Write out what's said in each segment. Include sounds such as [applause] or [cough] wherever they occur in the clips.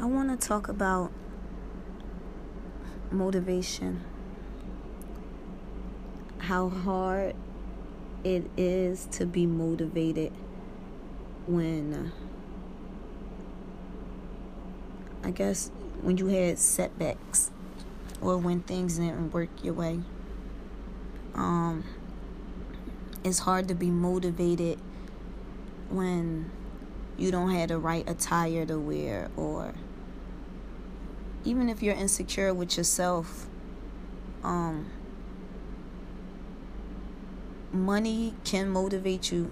I want to talk about motivation. How hard it is to be motivated when I guess when you had setbacks or when things didn't work your way. Um it's hard to be motivated when you don't have the right attire to wear or even if you're insecure with yourself um money can motivate you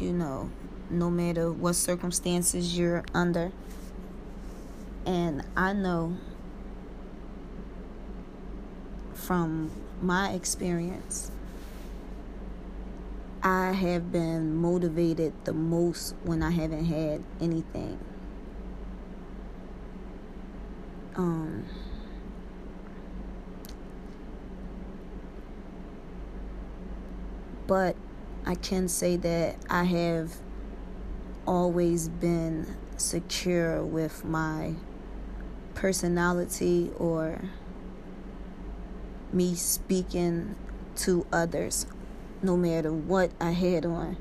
you know no matter what circumstances you're under and i know from my experience I have been motivated the most when I haven't had anything. Um, but I can say that I have always been secure with my personality or me speaking to others no matter what I had on.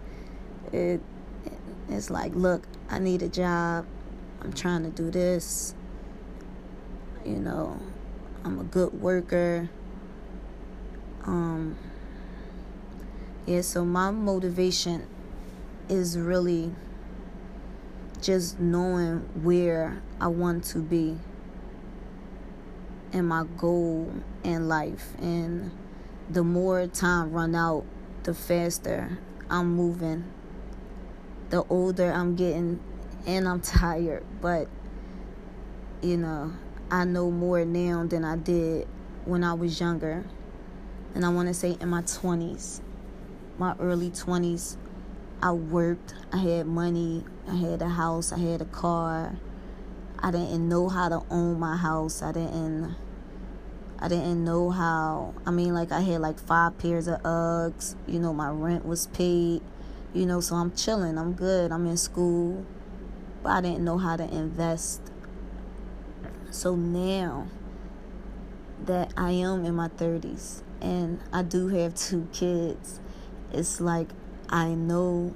It it's like, look, I need a job. I'm trying to do this. You know, I'm a good worker. Um yeah, so my motivation is really just knowing where I want to be and my goal in life and the more time run out the faster I'm moving, the older I'm getting, and I'm [laughs] tired. But, you know, I know more now than I did when I was younger. And I want to say in my 20s, my early 20s, I worked, I had money, I had a house, I had a car. I didn't know how to own my house. I didn't I didn't know how. I mean, like, I had like five pairs of Uggs. You know, my rent was paid. You know, so I'm chilling. I'm good. I'm in school. But I didn't know how to invest. So now that I am in my 30s and I do have two kids, it's like I know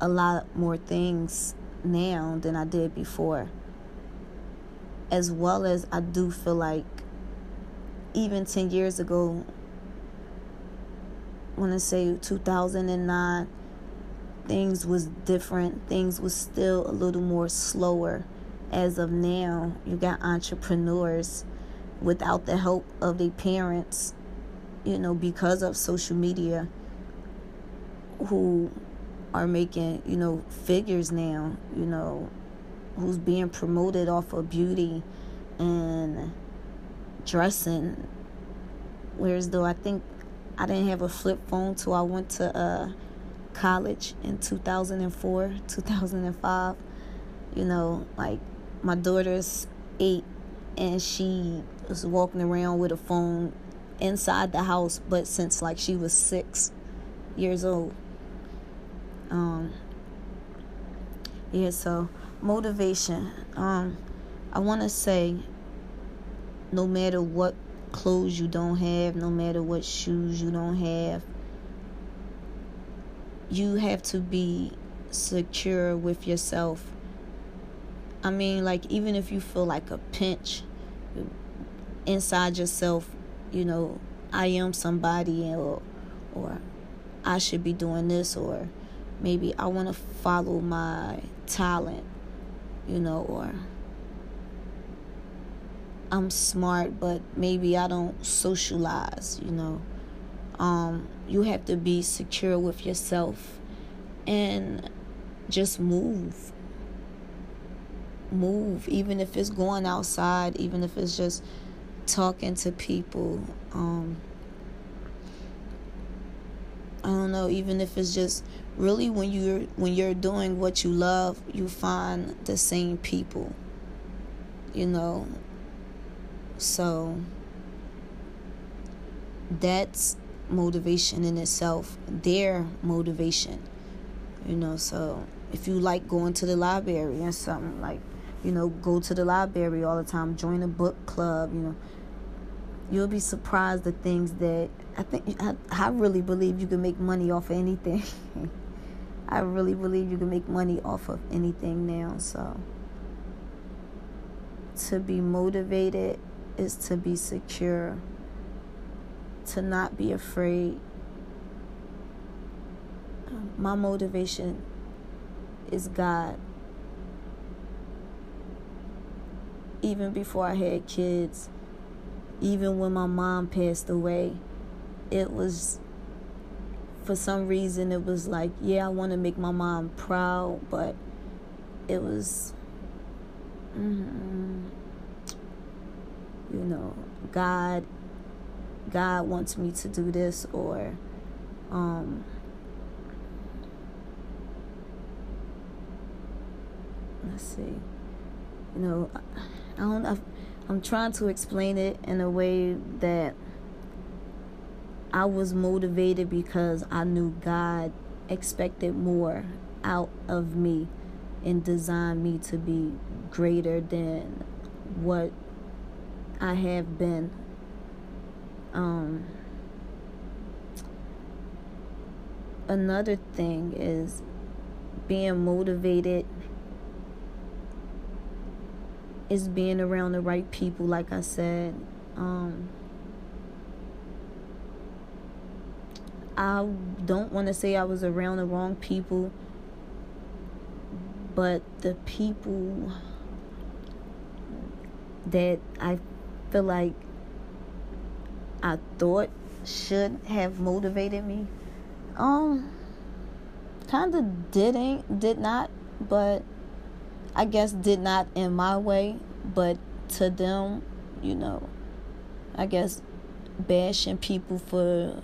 a lot more things now than I did before. As well as I do feel like even 10 years ago, I want to say 2009, things was different. Things was still a little more slower. As of now, you got entrepreneurs without the help of their parents, you know, because of social media, who are making, you know, figures now, you know, who's being promoted off of beauty and dressing. Whereas though I think I didn't have a flip phone till I went to uh, college in 2004, 2005. You know, like my daughter's eight and she was walking around with a phone inside the house, but since like she was six years old. Um, yeah, so motivation. Um, I want to say no matter what clothes you don't have, no matter what shoes you don't have, you have to be secure with yourself. I mean, like, even if you feel like a pinch inside yourself, you know, I am somebody, or, or I should be doing this, or maybe I want to follow my talent, you know, or I'm smart, but maybe I don't socialize, you know. Um, you have to be secure with yourself and just move. Move, even if it's going outside, even if it's just talking to people. Um, I don't know, even if it's just really when you're when you're doing what you love, you find the same people. You know, so that's motivation in itself, their motivation. You know, so if you like going to the library or something, like you know, go to the library all the time, join a book club, you know. You'll be surprised the things that I think I, I really believe you can make money off of anything. [laughs] I really believe you can make money off of anything now. So to be motivated is to be secure, to not be afraid. My motivation is God. Even before I had kids, even when my mom passed away, it was for some reason it was like, yeah, I want to make my mom proud, but it was mm, you know, God God wants me to do this or um let's see. You know, I don't know. I'm trying to explain it in a way that I was motivated because I knew God expected more out of me and designed me to be greater than what I have been. Um, another thing is being motivated is being around the right people like i said. Um, i don't want to say i was around the wrong people but the people that i feel like i thought should have motivated me um kind of didn't did not but I guess did not in my way, but to them, you know, I guess bashing people for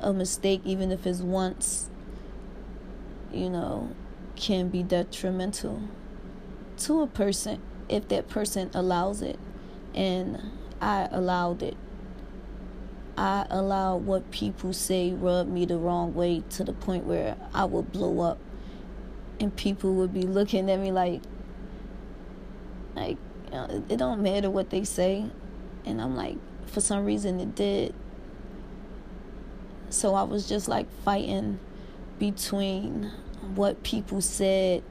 a mistake, even if it's once, you know, can be detrimental to a person if that person allows it. And I allowed it. I allowed what people say rub me the wrong way to the point where I would blow up. And people would be looking at me like, like, it don't matter what they say. And I'm like, for some reason it did. So I was just like fighting between what people said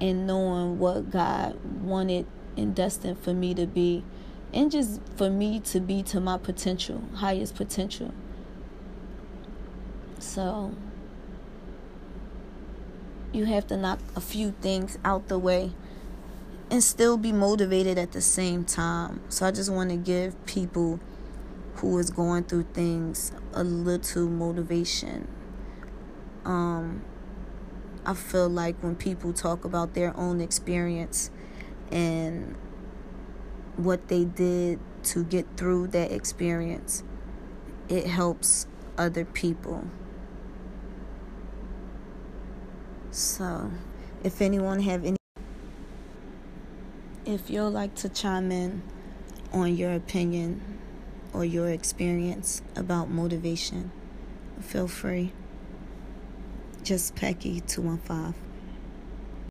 and knowing what God wanted and destined for me to be. And just for me to be to my potential, highest potential. So you have to knock a few things out the way and still be motivated at the same time. So I just want to give people who is going through things a little motivation. Um I feel like when people talk about their own experience and what they did to get through that experience, it helps other people. So, if anyone have any if you'd like to chime in on your opinion or your experience about motivation, feel free. Just Pecky 215.